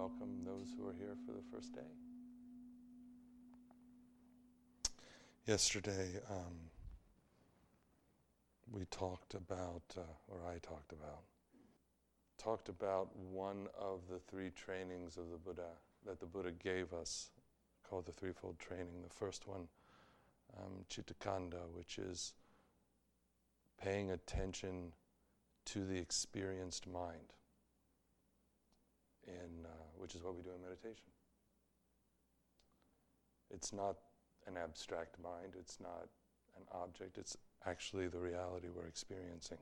welcome those who are here for the first day. Yesterday, um, we talked about, uh, or I talked about, talked about one of the three trainings of the Buddha that the Buddha gave us, called the threefold training. The first one, um, Chittakanda, which is paying attention to the experienced mind, in, uh, which is what we do in meditation. It's not an abstract mind, it's not an object, it's actually the reality we're experiencing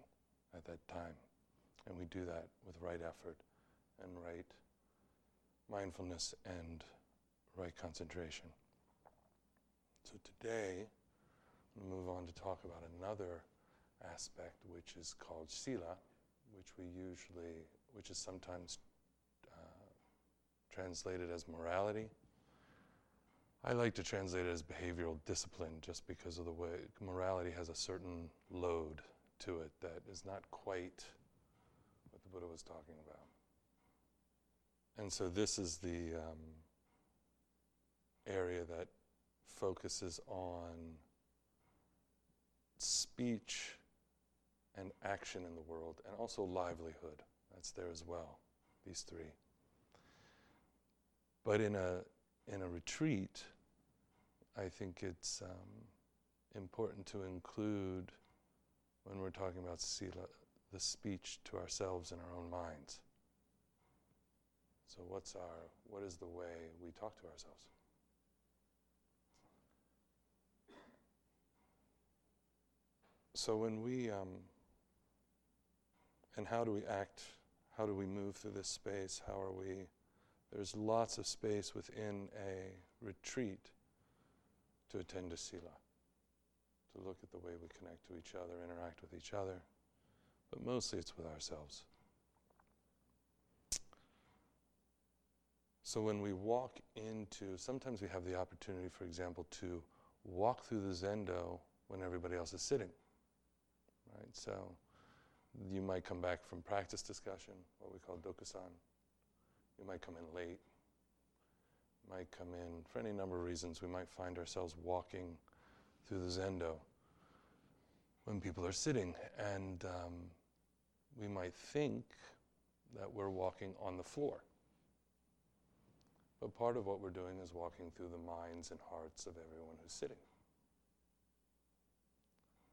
at that time. And we do that with right effort and right mindfulness and right concentration. So today, we move on to talk about another aspect, which is called sila, which we usually, which is sometimes translated as morality. I like to translate it as behavioral discipline just because of the way morality has a certain load to it that is not quite what the Buddha was talking about. And so this is the um, area that focuses on speech and action in the world, and also livelihood. That's there as well, these three. But in a, in a retreat, I think it's um, important to include, when we're talking about sila, the speech to ourselves in our own minds. So, what's our, what is the way we talk to ourselves? So, when we, um, and how do we act? How do we move through this space? How are we? There's lots of space within a retreat to attend to Sila, to look at the way we connect to each other, interact with each other, but mostly it's with ourselves. So when we walk into, sometimes we have the opportunity, for example, to walk through the zendo when everybody else is sitting. Right? So you might come back from practice discussion, what we call dokusan. You might come in late. Might come in for any number of reasons. We might find ourselves walking through the zendo when people are sitting, and um, we might think that we're walking on the floor. But part of what we're doing is walking through the minds and hearts of everyone who's sitting.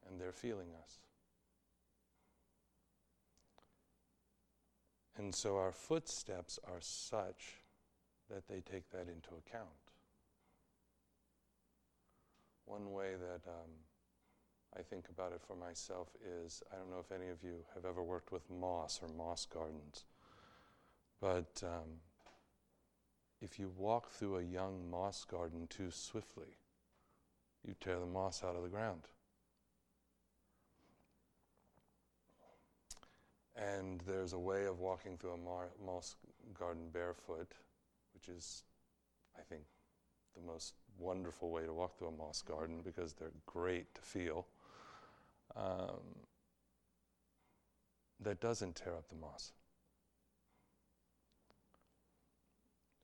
And they're feeling us. And so our footsteps are such that they take that into account. One way that um, I think about it for myself is I don't know if any of you have ever worked with moss or moss gardens, but um, if you walk through a young moss garden too swiftly, you tear the moss out of the ground. And there's a way of walking through a moss garden barefoot, which is, I think, the most wonderful way to walk through a moss garden because they're great to feel. Um, that doesn't tear up the moss.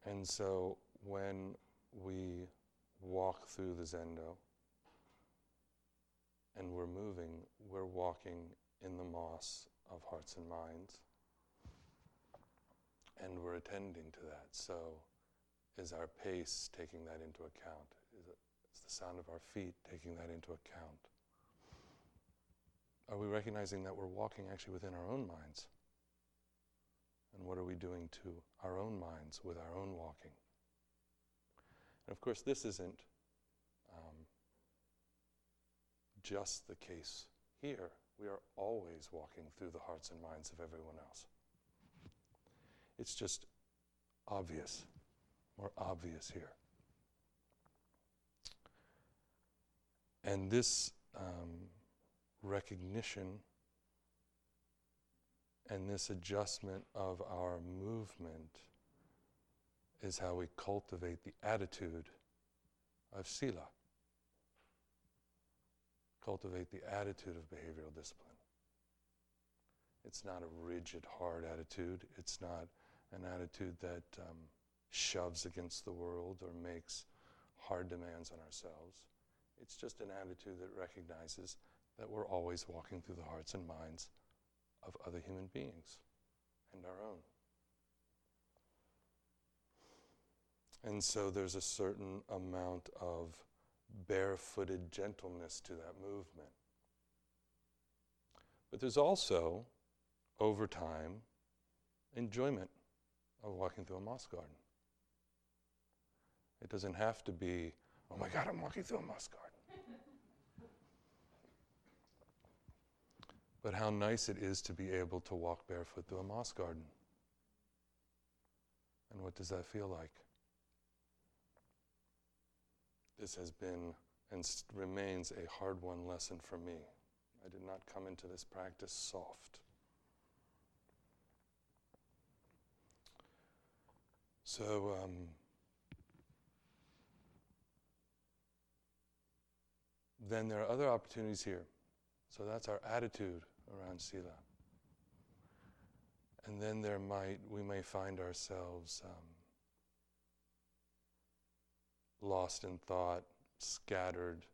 And so when we walk through the zendo and we're moving, we're walking in the moss of hearts and minds. And we're attending to that. So, is our pace taking that into account? Is, it, is the sound of our feet taking that into account? Are we recognizing that we're walking actually within our own minds? And what are we doing to our own minds with our own walking? And of course, this isn't um, just the case here. We are always walking through the hearts and minds of everyone else. It's just obvious, more obvious here. And this um, recognition and this adjustment of our movement is how we cultivate the attitude of sila. Cultivate the attitude of behavioral discipline. It's not a rigid, hard attitude. It's not an attitude that um, shoves against the world or makes hard demands on ourselves. It's just an attitude that recognizes that we're always walking through the hearts and minds of other human beings and our own. And so there's a certain amount of barefooted gentleness to that movement. But there's also, over time, enjoyment of walking through a moss garden. It doesn't have to be, oh my God, I'm walking through a moss garden. but how nice it is to be able to walk barefoot through a moss garden. And what does that feel like? This has been and remains a hard won lesson for me. I did not come into this practice soft. So, um, then there are other opportunities here. So that's our attitude around sila. And then there might we may find ourselves um, lost in thought, scattered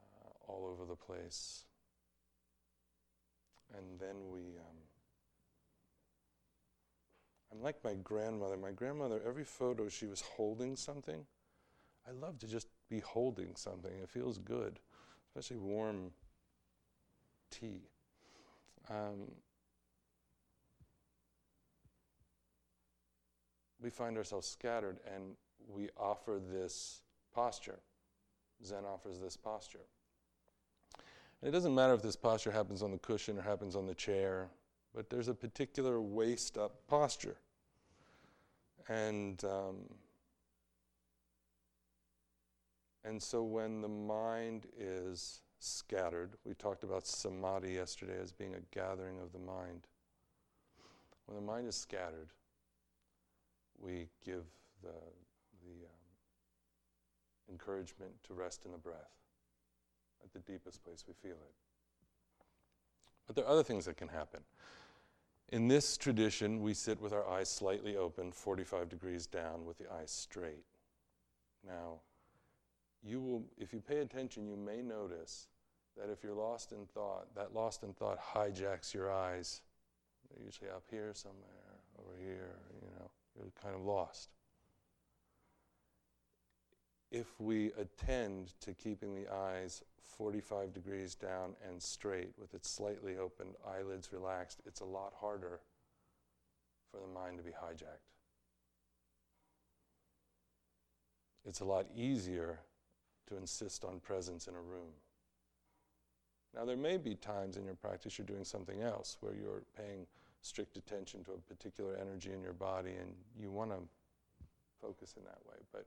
uh, all over the place. And then we, um, I'm like my grandmother. My grandmother, every photo, she was holding something. I love to just be holding something. It feels good, especially warm tea. Um, we find ourselves scattered and we offer this posture. Zen offers this posture. And it doesn't matter if this posture happens on the cushion or happens on the chair, but there's a particular waist up posture. And, um, and so when the mind is scattered, we talked about samadhi yesterday as being a gathering of the mind. When the mind is scattered, we give the, encouragement to rest in the breath at the deepest place we feel it. But there are other things that can happen. In this tradition, we sit with our eyes slightly open, 45 degrees down, with the eyes straight. Now, you will, if you pay attention, you may notice that if you're lost in thought, that lost in thought hijacks your eyes. They're usually up here somewhere, over here, you know, you're kind of lost. If we attend to keeping the eyes 45 degrees down and straight with its slightly opened eyelids relaxed, it's a lot harder for the mind to be hijacked. It's a lot easier to insist on presence in a room. Now, there may be times in your practice you're doing something else where you're paying strict attention to a particular energy in your body and you want to focus in that way. But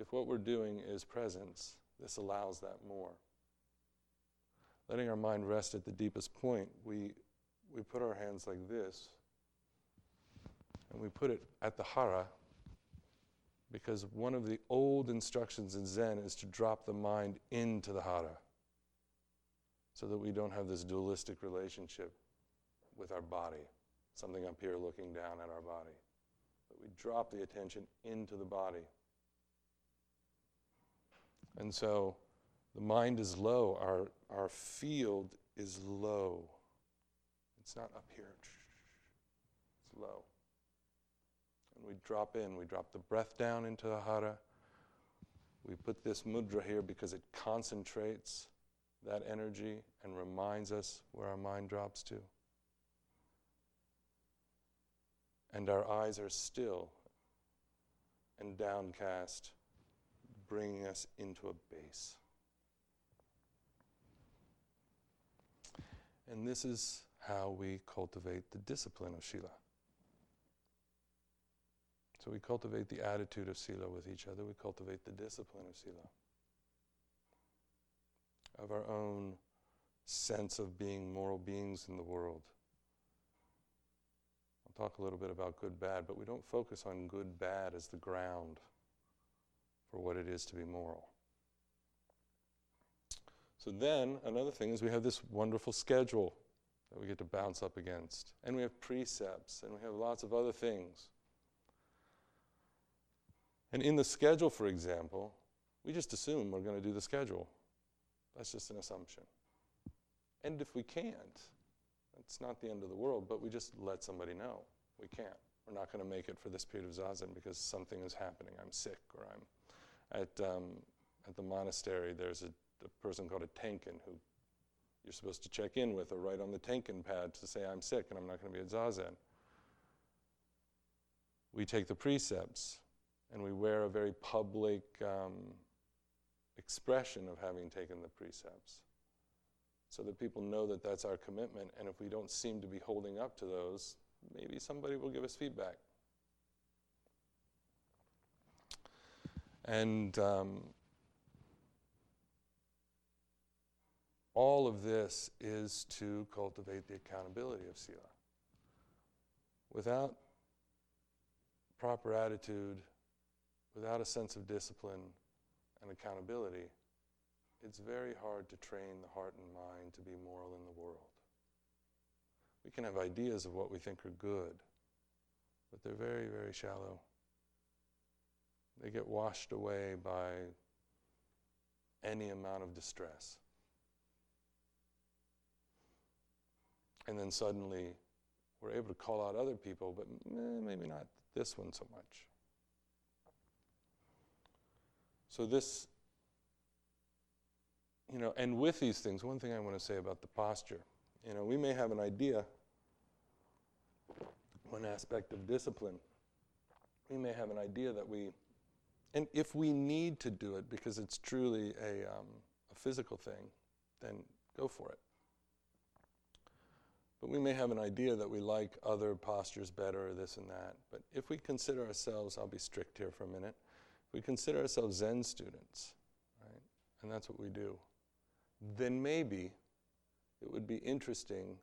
if what we're doing is presence, this allows that more. Letting our mind rest at the deepest point, we, we put our hands like this and we put it at the hara because one of the old instructions in Zen is to drop the mind into the hara so that we don't have this dualistic relationship with our body, something up here looking down at our body. But we drop the attention into the body. And so the mind is low, our, our field is low. It's not up here, it's low. And we drop in, we drop the breath down into the hara. We put this mudra here because it concentrates that energy and reminds us where our mind drops to. And our eyes are still and downcast, bringing us into a base. And this is how we cultivate the discipline of Sila. So we cultivate the attitude of Sila with each other, we cultivate the discipline of Sila of our own sense of being moral beings in the world. I'll talk a little bit about good bad, but we don't focus on good bad as the ground for what it is to be moral. So then, another thing is we have this wonderful schedule that we get to bounce up against. And we have precepts, and we have lots of other things. And in the schedule, for example, we just assume we're going to do the schedule. That's just an assumption. And if we can't, it's not the end of the world, but we just let somebody know we can't. We're not going to make it for this period of zazen because something is happening. I'm sick, or I'm at um, at the monastery. There's a, a person called a tenkin who you're supposed to check in with or write on the tenkin pad to say I'm sick and I'm not going to be at zazen. We take the precepts and we wear a very public um, expression of having taken the precepts so that people know that that's our commitment. And if we don't seem to be holding up to those, maybe somebody will give us feedback. And um, all of this is to cultivate the accountability of Sila. Without proper attitude, without a sense of discipline and accountability, it's very hard to train the heart and mind to be moral in the world. We can have ideas of what we think are good, but they're very, very shallow. They get washed away by any amount of distress. And then suddenly we're able to call out other people, but eh, maybe not this one so much. So, this you know, and with these things, one thing I want to say about the posture, you know, we may have an idea, one aspect of discipline, we may have an idea that we, and if we need to do it because it's truly a, um, a physical thing, then go for it. But we may have an idea that we like other postures better, or this and that. But if we consider ourselves, I'll be strict here for a minute, if we consider ourselves Zen students, right, and that's what we do, then maybe it would be interesting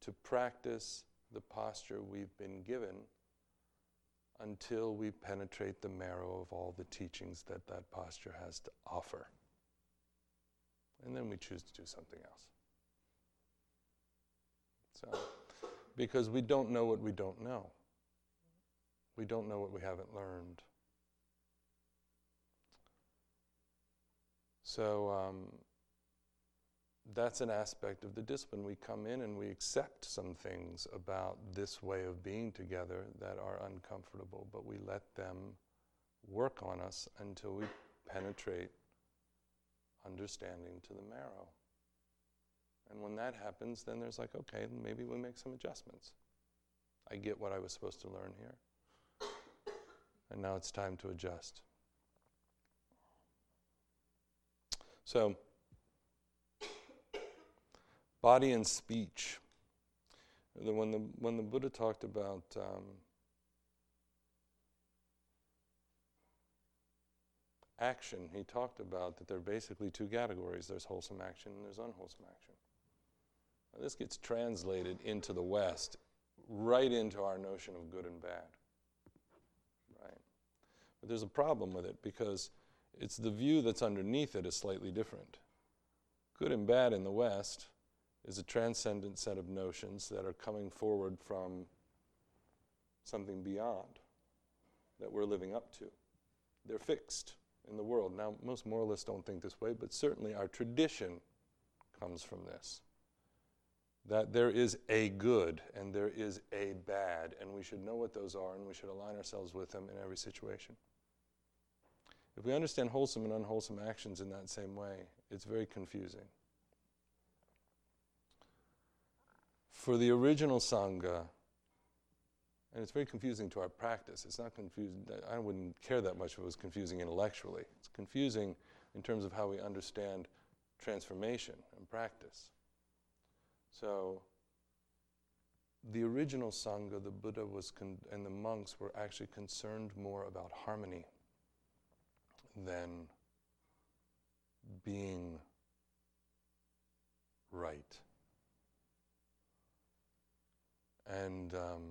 to practice the posture we've been given until we penetrate the marrow of all the teachings that that posture has to offer. And then we choose to do something else. So, because we don't know what we don't know. We don't know what we haven't learned. So, um, that's an aspect of the discipline. We come in and we accept some things about this way of being together that are uncomfortable, but we let them work on us until we penetrate understanding to the marrow. And when that happens, then there's like, okay, maybe we make some adjustments. I get what I was supposed to learn here. And now it's time to adjust. So, body and speech. When the, when the Buddha talked about um, action, he talked about that there are basically two categories there's wholesome action and there's unwholesome action. Now, this gets translated into the West right into our notion of good and bad. Right? But there's a problem with it because it's the view that's underneath it is slightly different. Good and bad in the West is a transcendent set of notions that are coming forward from something beyond that we're living up to. They're fixed in the world. Now, most moralists don't think this way, but certainly our tradition comes from this. That there is a good and there is a bad, and we should know what those are and we should align ourselves with them in every situation. If we understand wholesome and unwholesome actions in that same way, it's very confusing. For the original Sangha, and it's very confusing to our practice. It's not confusing, I wouldn't care that much if it was confusing intellectually. It's confusing in terms of how we understand transformation and practice. So, the original Sangha, the Buddha was con- and the monks were actually concerned more about harmony than being right. And um,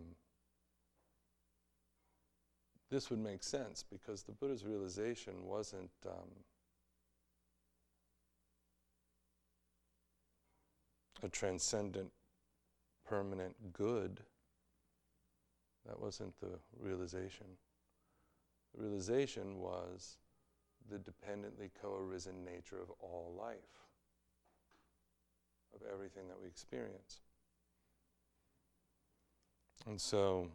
this would make sense because the Buddha's realization wasn't um, a transcendent permanent good. That wasn't the realization. The realization was the dependently co arisen nature of all life, of everything that we experience. And so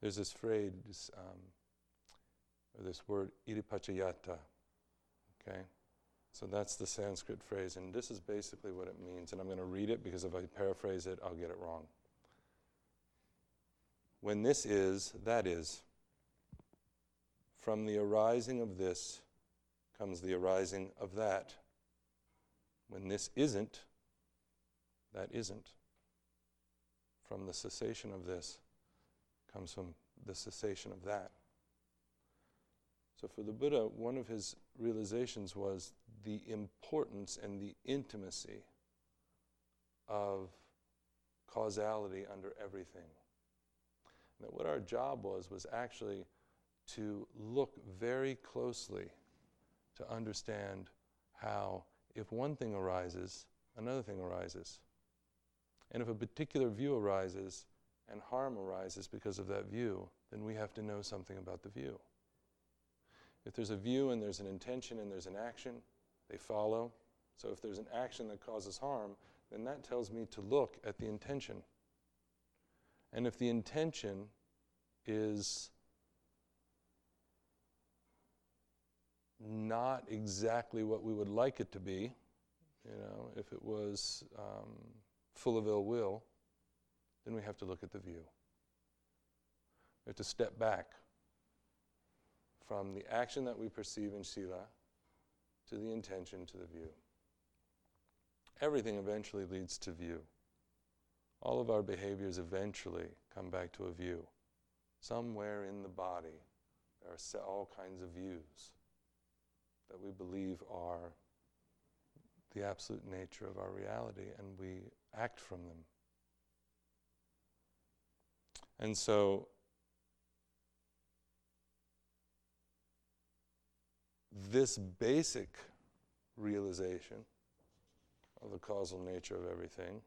there's this phrase, um, or this word, idappaccayata. Okay? So that's the Sanskrit phrase, and this is basically what it means. And I'm going to read it because if I paraphrase it, I'll get it wrong. When this is, that is. From the arising of this comes the arising of that. When this isn't, that isn't. From the cessation of this comes from the cessation of that. So, for the Buddha, one of his realizations was the importance and the intimacy of causality under everything. That what our job was was actually to look very closely to understand how, if one thing arises, another thing arises. And if a particular view arises and harm arises because of that view, then we have to know something about the view. If there's a view and there's an intention and there's an action, they follow. So if there's an action that causes harm, then that tells me to look at the intention. And if the intention is not exactly what we would like it to be, you know, if it was um, full of ill will, then we have to look at the view. We have to step back from the action that we perceive in Sila to the intention to the view. Everything eventually leads to view. All of our behaviors eventually come back to a view. Somewhere in the body, there are all kinds of views that we believe are the absolute nature of our reality, and we act from them. And so, this basic realization of the causal nature of everything,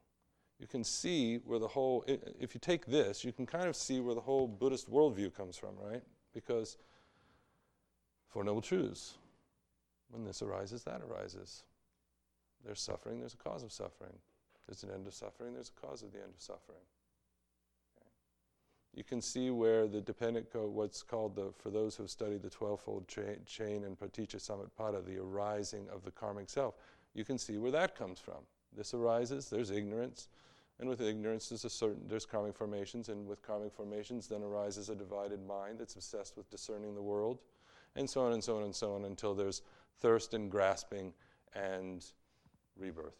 you can see where the whole, if you take this, you can kind of see where the whole Buddhist worldview comes from, right? Because Four Noble Truths, when this arises, that arises. There's suffering, there's a cause of suffering. There's an end of suffering, there's a cause of the end of suffering. Okay. You can see where the dependent code, what's called the, for those who have studied the 12-fold cha- chain and Paticca Samutpada, the arising of the karmic self, you can see where that comes from. This arises, there's ignorance, and with ignorance there's certain there's karmic formations, and with karmic formations then arises a divided mind that's obsessed with discerning the world, and so on and so on and so on until there's thirst and grasping and rebirth.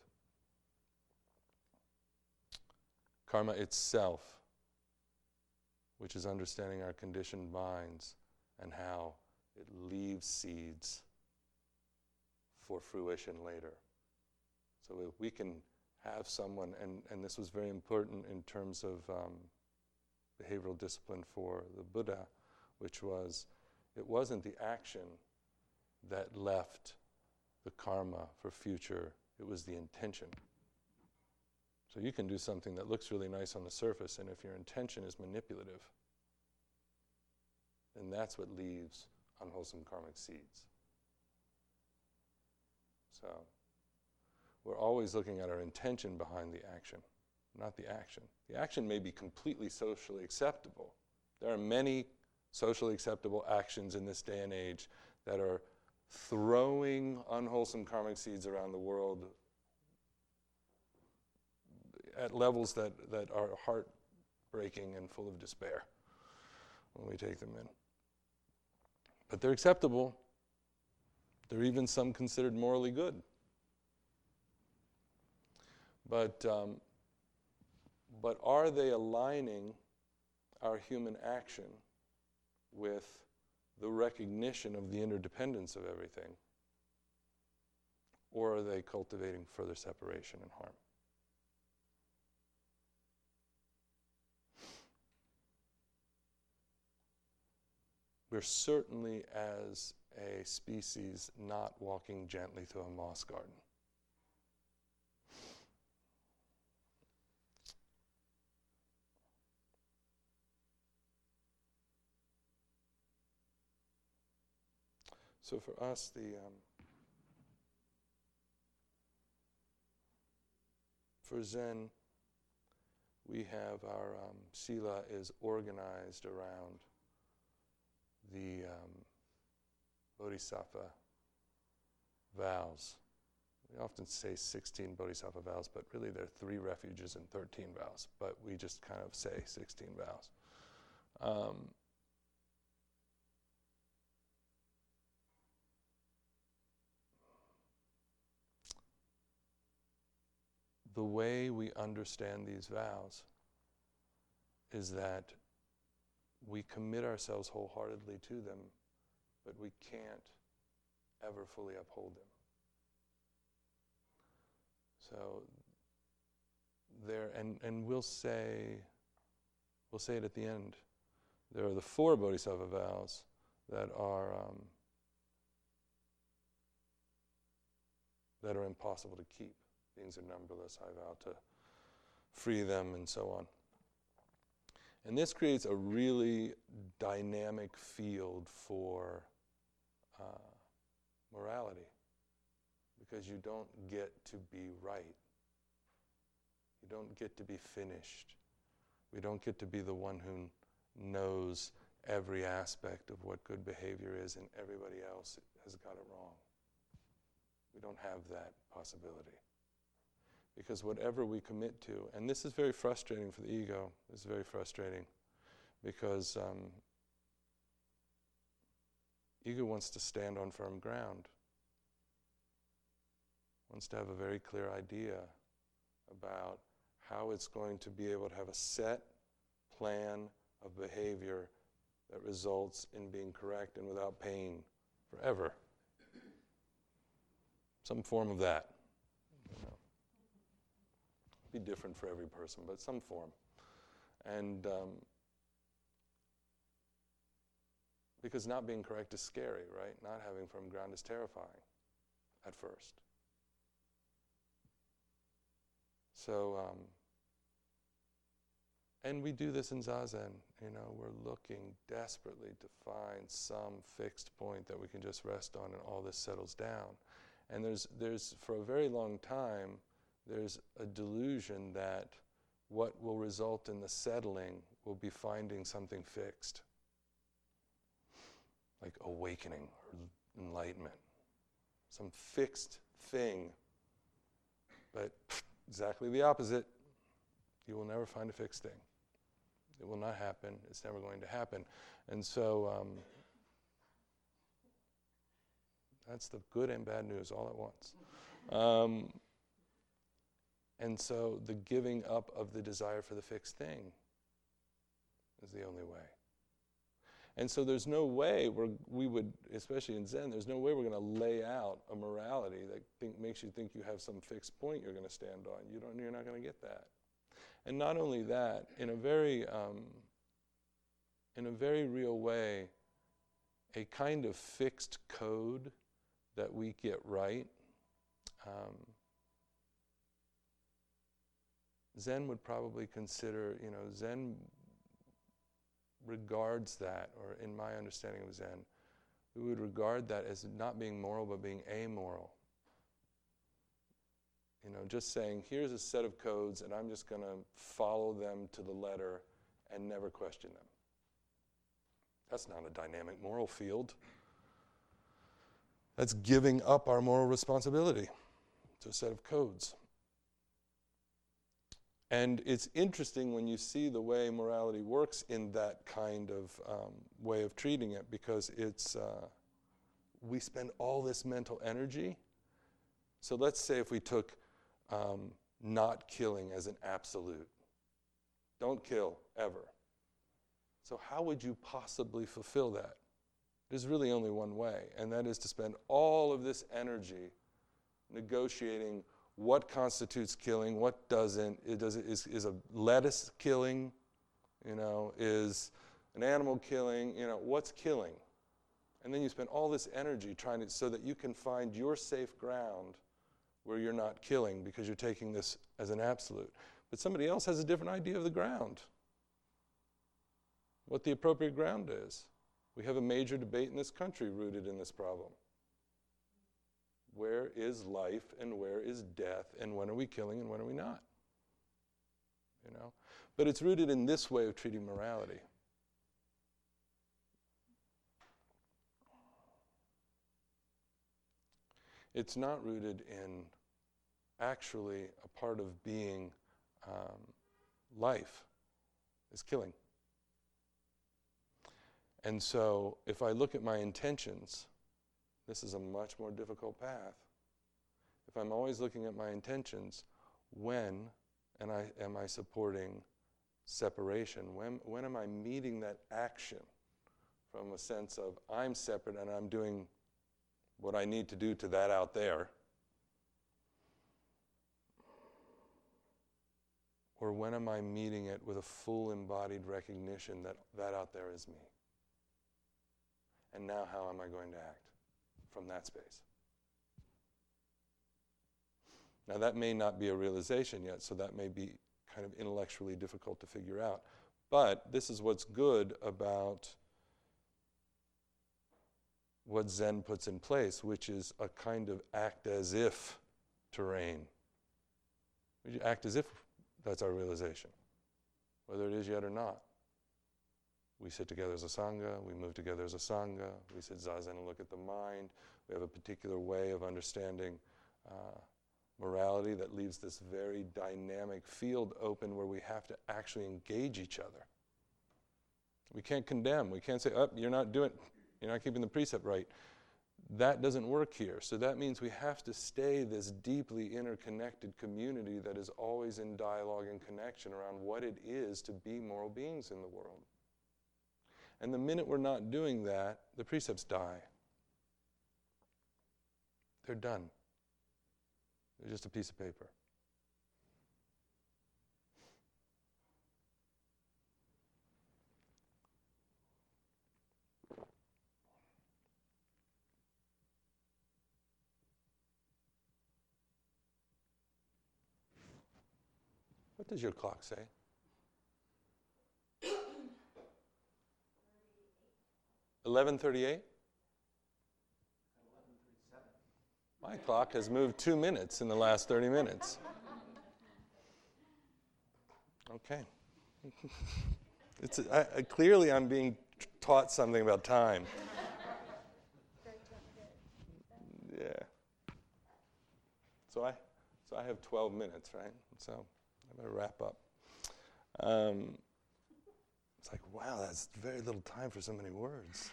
Karma itself, which is understanding our conditioned minds and how it leaves seeds for fruition later. So if we can have someone, and, and this was very important in terms of um, behavioral discipline for the Buddha, which was it wasn't the action that left the karma for future, it was the intention. So you can do something that looks really nice on the surface, and if your intention is manipulative, then that's what leaves unwholesome karmic seeds. So we're always looking at our intention behind the action, not the action. The action may be completely socially acceptable. There are many socially acceptable actions in this day and age that are throwing unwholesome karmic seeds around the world at levels that, that are heartbreaking and full of despair when we take them in. But they're acceptable. They're even some considered morally good. But, um, but are they aligning our human action with the recognition of the interdependence of everything? Or are they cultivating further separation and harm? We're certainly, as a species, not walking gently through a moss garden. So for us, the um, for Zen, we have our um, sila is organized around the um, bodhisattva vows. We often say 16 bodhisattva vows, but really there are three refuges and 13 vows, but we just kind of say 16 vows. Um, the way we understand these vows is that we commit ourselves wholeheartedly to them, but we can't ever fully uphold them. So there, and, and we'll say, we'll say it at the end. There are the four bodhisattva vows that are um, that are impossible to keep. Beings are numberless. I vow to free them, and so on. And this creates a really dynamic field for uh, morality because you don't get to be right. You don't get to be finished. We don't get to be the one who knows every aspect of what good behavior is, and everybody else has got it wrong. We don't have that possibility. Because whatever we commit to, and this is very frustrating for the ego, it's very frustrating because um, ego wants to stand on firm ground, wants to have a very clear idea about how it's going to be able to have a set plan of behavior that results in being correct and without pain forever. Some form of that be different for every person, but some form. And um, because not being correct is scary, right? Not having firm ground is terrifying at first. So, um, and we do this in Zazen. You know, we're looking desperately to find some fixed point that we can just rest on and all this settles down. And there's, there's for a very long time, there's a delusion that what will result in the settling will be finding something fixed, like awakening or enlightenment, some fixed thing. But exactly the opposite. You will never find a fixed thing. It will not happen. It's never going to happen. And so um, that's the good and bad news all at once. Um, and so the giving up of the desire for the fixed thing is the only way. And so there's no way we we would, especially in Zen, there's no way we're going to lay out a morality that think, makes you think you have some fixed point you're going to stand on. You don't, you're not going to get that. And not only that, in a very, um, in a very real way, a kind of fixed code that we get right. Um, Zen would probably consider, you know, Zen regards that, or in my understanding of Zen, we would regard that as not being moral but being amoral. You know, just saying, here's a set of codes and I'm just going to follow them to the letter and never question them. That's not a dynamic moral field. That's giving up our moral responsibility to a set of codes. And it's interesting when you see the way morality works in that kind of um, way of treating it because it's, uh, we spend all this mental energy. So let's say if we took um, not killing as an absolute, don't kill ever. So, how would you possibly fulfill that? There's really only one way, and that is to spend all of this energy negotiating what constitutes killing, what doesn't. It does, is, is a lettuce killing, you know, is an animal killing, you know, what's killing? And then you spend all this energy trying to, so that you can find your safe ground where you're not killing because you're taking this as an absolute. But somebody else has a different idea of the ground, what the appropriate ground is. We have a major debate in this country rooted in this problem. Where is life and where is death and when are we killing and when are we not? You know? But it's rooted in this way of treating morality. It's not rooted in actually a part of being um, life is killing. And so if I look at my intentions, this is a much more difficult path. If I'm always looking at my intentions, when and I, am I supporting separation? When, when am I meeting that action from a sense of I'm separate and I'm doing what I need to do to that out there? Or when am I meeting it with a full embodied recognition that that out there is me? And now, how am I going to act from that space? Now, that may not be a realization yet, so that may be kind of intellectually difficult to figure out. But this is what's good about what Zen puts in place, which is a kind of act as if terrain. We act as if that's our realization, whether it is yet or not. We sit together as a Sangha, we move together as a Sangha, we sit Zazen and look at the mind. We have a particular way of understanding uh, morality that leaves this very dynamic field open where we have to actually engage each other. We can't condemn. We can't say, oh, you're not doing, you're not keeping the precept right that doesn't work here. So that means we have to stay this deeply interconnected community that is always in dialogue and connection around what it is to be moral beings in the world. And the minute we're not doing that, the precepts die. They're done. They're just a piece of paper. What does your clock say? Eleven thirty-eight. My clock has moved two minutes in the last thirty minutes. Okay. it's a, I, clearly I'm being taught something about time. Yeah. So I, so I have 12 minutes, right? So. I'm going to wrap up. Um, it's like, wow, that's very little time for so many words.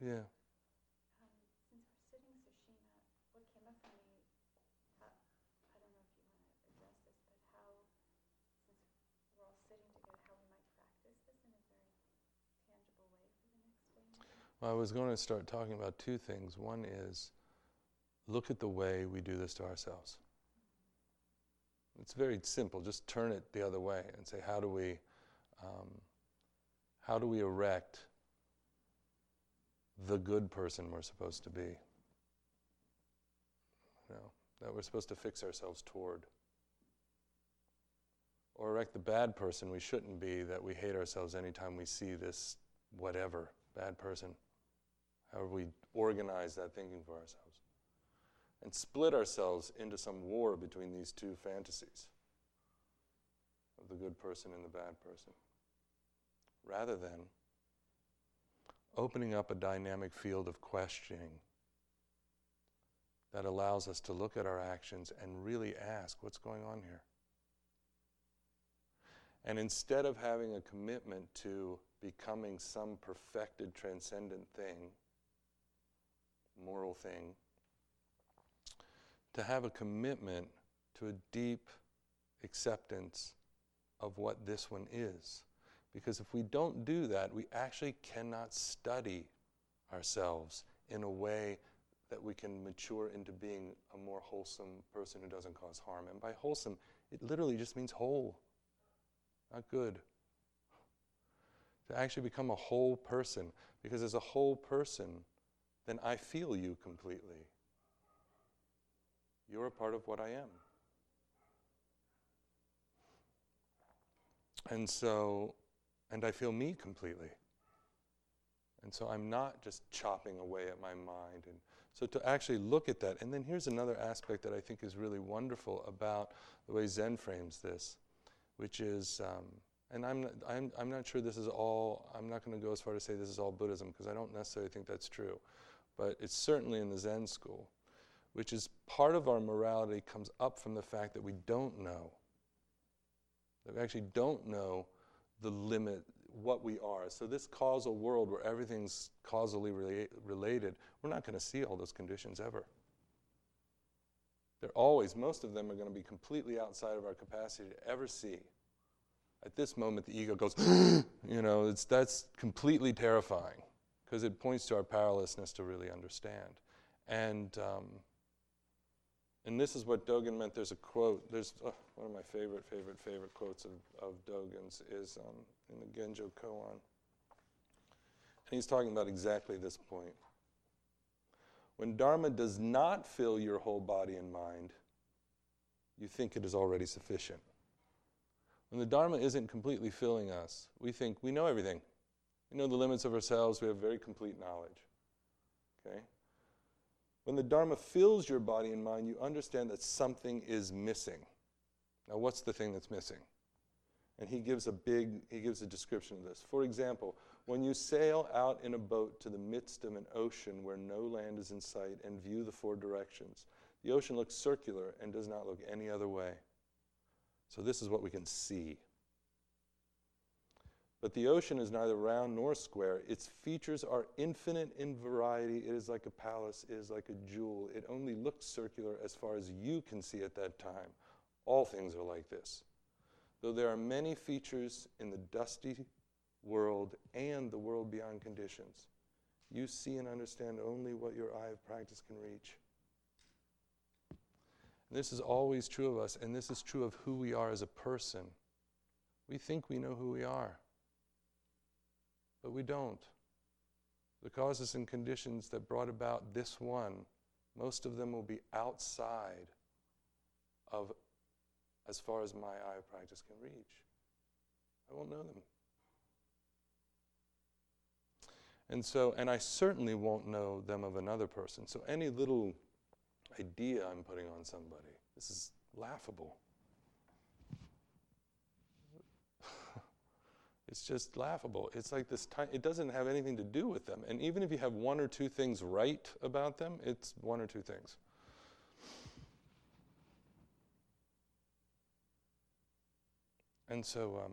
yeah. I was going to start talking about two things. One is look at the way we do this to ourselves. It's very simple. Just turn it the other way and say, how do we, um, how do we erect the good person we're supposed to be? You know, that we're supposed to fix ourselves toward. Or erect the bad person we shouldn't be, that we hate ourselves anytime we see this whatever bad person how we organize that thinking for ourselves, and split ourselves into some war between these two fantasies of the good person and the bad person, rather than opening up a dynamic field of questioning that allows us to look at our actions and really ask what's going on here. And instead of having a commitment to becoming some perfected, transcendent thing, moral thing, to have a commitment to a deep acceptance of what this one is. Because if we don't do that, we actually cannot study ourselves in a way that we can mature into being a more wholesome person who doesn't cause harm. And by wholesome, it literally just means whole, not good. To actually become a whole person. Because as a whole person, then I feel you completely. You're a part of what I am. And so, and I feel me completely. And so I'm not just chopping away at my mind. And so to actually look at that, and then here's another aspect that I think is really wonderful about the way Zen frames this, which is, um, and I'm not, I'm, I'm not sure this is all, I'm not going to go as far to say this is all Buddhism because I don't necessarily think that's true, but it's certainly in the Zen school, which is part of our morality comes up from the fact that we don't know that we actually don't know the limit, what we are. So, this causal world where everything's causally rela- related, we're not going to see all those conditions ever. They're always, most of them are going to be completely outside of our capacity to ever see. At this moment, the ego goes, you know, it's, that's completely terrifying because it points to our powerlessness to really understand. And um, and this is what Dogen meant. There's a quote. There's oh, one of my favorite, favorite, favorite quotes of, of Dogen's is um, in the Genjo Koan. And he's talking about exactly this point. When Dharma does not fill your whole body and mind, you think it is already sufficient. When the Dharma isn't completely filling us, we think we know everything. We know the limits of ourselves, we have very complete knowledge. Okay? When the Dharma fills your body and mind, you understand that something is missing. Now, what's the thing that's missing? And he gives a big, he gives a description of this. For example, when you sail out in a boat to the midst of an ocean where no land is in sight and view the four directions, the ocean looks circular and does not look any other way. So, this is what we can see. But the ocean is neither round nor square. Its features are infinite in variety. It is like a palace, it is like a jewel. It only looks circular as far as you can see at that time. All things are like this. Though there are many features in the dusty world and the world beyond conditions, you see and understand only what your eye of practice can reach. And this is always true of us, and this is true of who we are as a person. We think we know who we are but we don't. The causes and conditions that brought about this one, most of them will be outside of as far as my eye practice can reach. I won't know them. And so, and I certainly won't know them of another person. So, any little idea I'm putting on somebody, this is laughable. It's just laughable. It's like this time, it doesn't have anything to do with them. And even if you have one or two things right about them, it's one or two things. And so, um,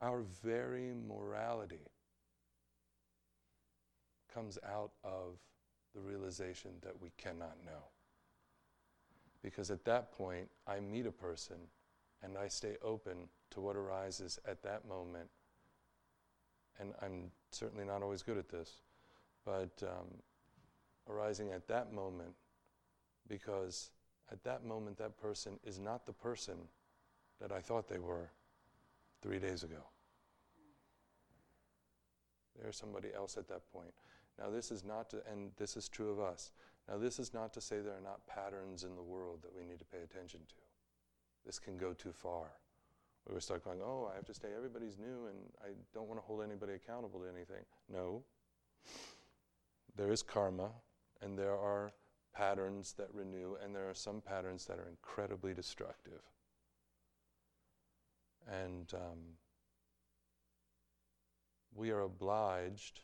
our very morality comes out of the realization that we cannot know. Because at that point, I meet a person and I stay open to what arises at that moment. And I'm certainly not always good at this, but um, arising at that moment because at that moment that person is not the person that I thought they were three days ago. They're somebody else at that point. Now, this is not to, and this is true of us. Now, this is not to say there are not patterns in the world that we need to pay attention to this can go too far. We we start going, oh, I have to stay, everybody's new, and I don't want to hold anybody accountable to anything. No. There is karma, and there are patterns that renew, and there are some patterns that are incredibly destructive. And um, we are obliged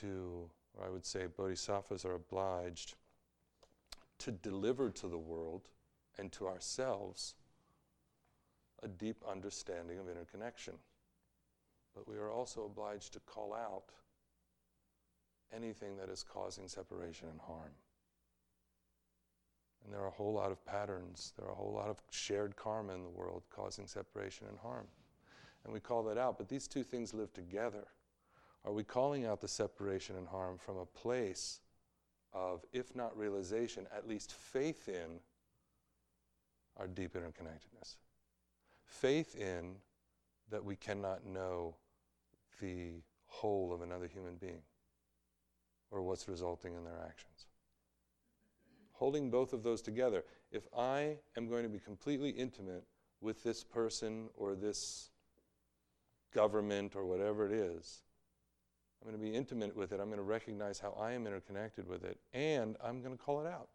to, or I would say, bodhisattvas are obliged to deliver to the world and to ourselves a deep understanding of interconnection. But we are also obliged to call out anything that is causing separation and harm. And there are a whole lot of patterns, there are a whole lot of shared karma in the world causing separation and harm. And we call that out, but these two things live together. Are we calling out the separation and harm from a place of, if not realization, at least faith in our deep interconnectedness. Faith in that we cannot know the whole of another human being. or what's resulting in their actions. Holding both of those together. If I am going to be completely intimate with this person or this government or whatever it is, I'm going to be intimate with it. I'm going to recognize how I am interconnected with it, and I'm going to call it out.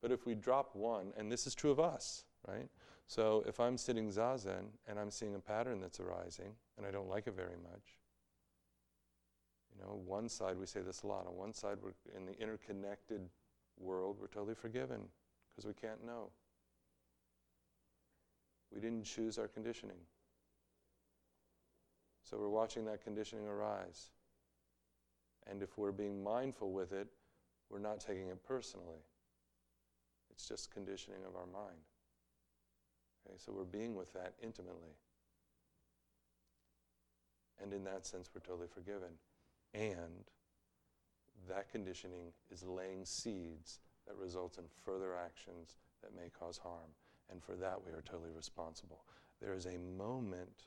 But if we drop one, and this is true of us, right? So if I'm sitting zazen and I'm seeing a pattern that's arising, and I don't like it very much, you know, one side, we say this a lot, on one side, we're in the interconnected world, we're totally forgiven because we can't know. We didn't choose our conditioning. So we're watching that conditioning arise. And if we're being mindful with it, we're not taking it personally. It's just conditioning of our mind. Okay, so we're being with that intimately. And in that sense, we're totally forgiven. And that conditioning is laying seeds that results in further actions that may cause harm. And for that, we are totally responsible. There is a moment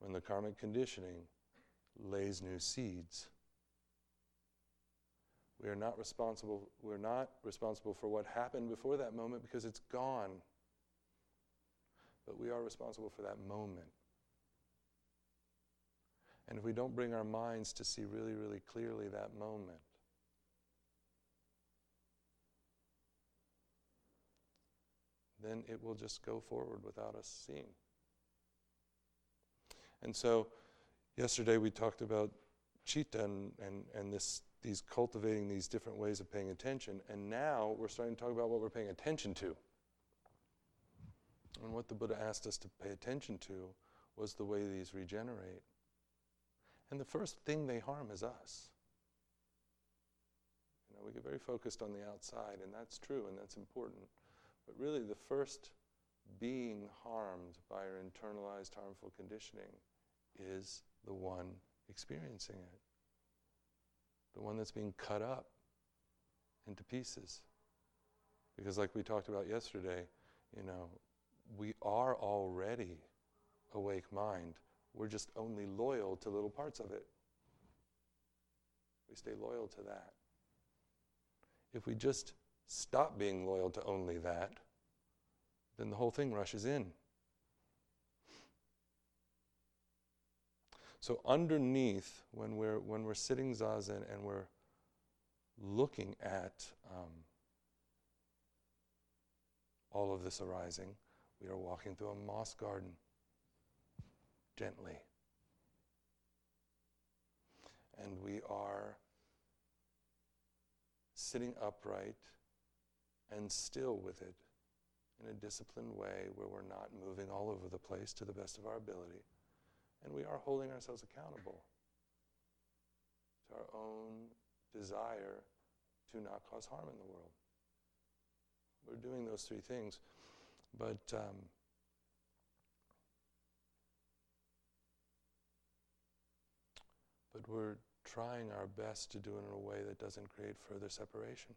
when the karmic conditioning lays new seeds. We are not responsible, we're not responsible for what happened before that moment because it's gone. But we are responsible for that moment. And if we don't bring our minds to see really, really clearly that moment, then it will just go forward without us seeing. And so, yesterday we talked about citta and, and, and this, these cultivating these different ways of paying attention. And now we're starting to talk about what we're paying attention to. And what the Buddha asked us to pay attention to was the way these regenerate. And the first thing they harm is us. You know, we get very focused on the outside, and that's true and that's important. But really, the first being harmed by our internalized harmful conditioning is the one experiencing it, the one that's being cut up into pieces. Because, like we talked about yesterday, you know, we are already awake mind. We're just only loyal to little parts of it. We stay loyal to that. If we just stop being loyal to only that, then the whole thing rushes in. So underneath, when we're when we're sitting zazen and we're looking at um, all of this arising, we are walking through a moss garden gently. And we are sitting upright and still with it in a disciplined way where we're not moving all over the place to the best of our ability. And we are holding ourselves accountable to our own desire to not cause harm in the world. We're doing those three things, but um, but we're trying our best to do it in a way that doesn't create further separation.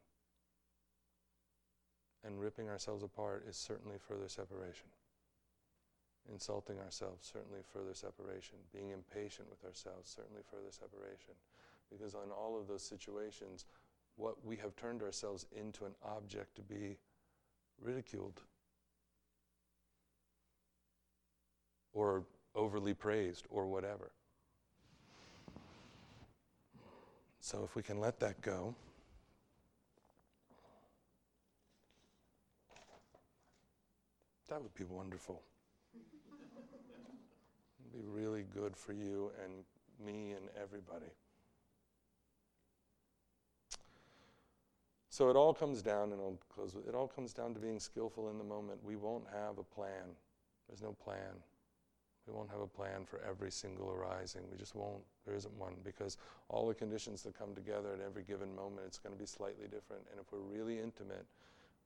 And ripping ourselves apart is certainly further separation. Insulting ourselves, certainly further separation. Being impatient with ourselves, certainly further separation. Because on all of those situations, what we have turned ourselves into an object to be ridiculed or overly praised or whatever. So if we can let that go, that would be wonderful. Be really good for you and me and everybody. So it all comes down, and I'll close with it all comes down to being skillful in the moment. We won't have a plan. There's no plan. We won't have a plan for every single arising. We just won't. There isn't one because all the conditions that come together at every given moment, it's going to be slightly different. And if we're really intimate,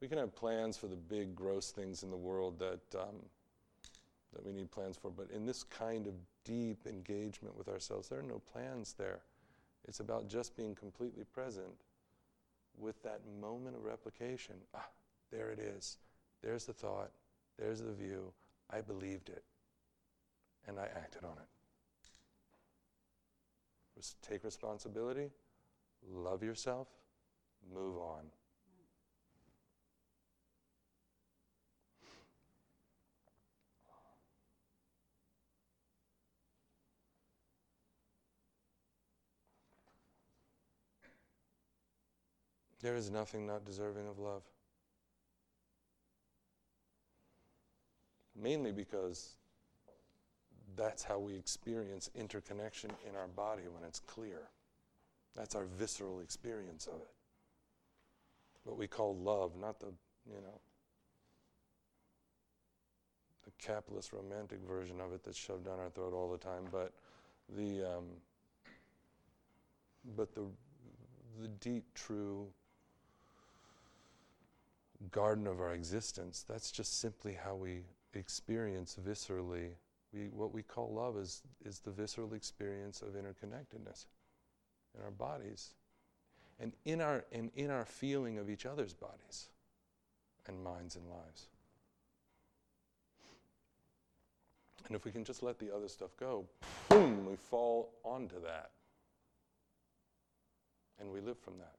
we can have plans for the big, gross things in the world that um, that we need plans for. But in this kind of deep engagement with ourselves, there are no plans there. It's about just being completely present with that moment of replication. Ah, there it is. There's the thought. There's the view. I believed it and I acted on it. take responsibility, love yourself, move on. There is nothing not deserving of love. Mainly because that's how we experience interconnection in our body when it's clear. That's our visceral experience of it. What we call love, not the, you know, the capitalist romantic version of it that's shoved down our throat all the time, but the, um, but the, the deep, true garden of our existence, that's just simply how we experience viscerally. We, what we call love is, is the visceral experience of interconnectedness in our bodies and in our, and in our feeling of each other's bodies and minds and lives. And if we can just let the other stuff go, boom, we fall onto that. And we live from that.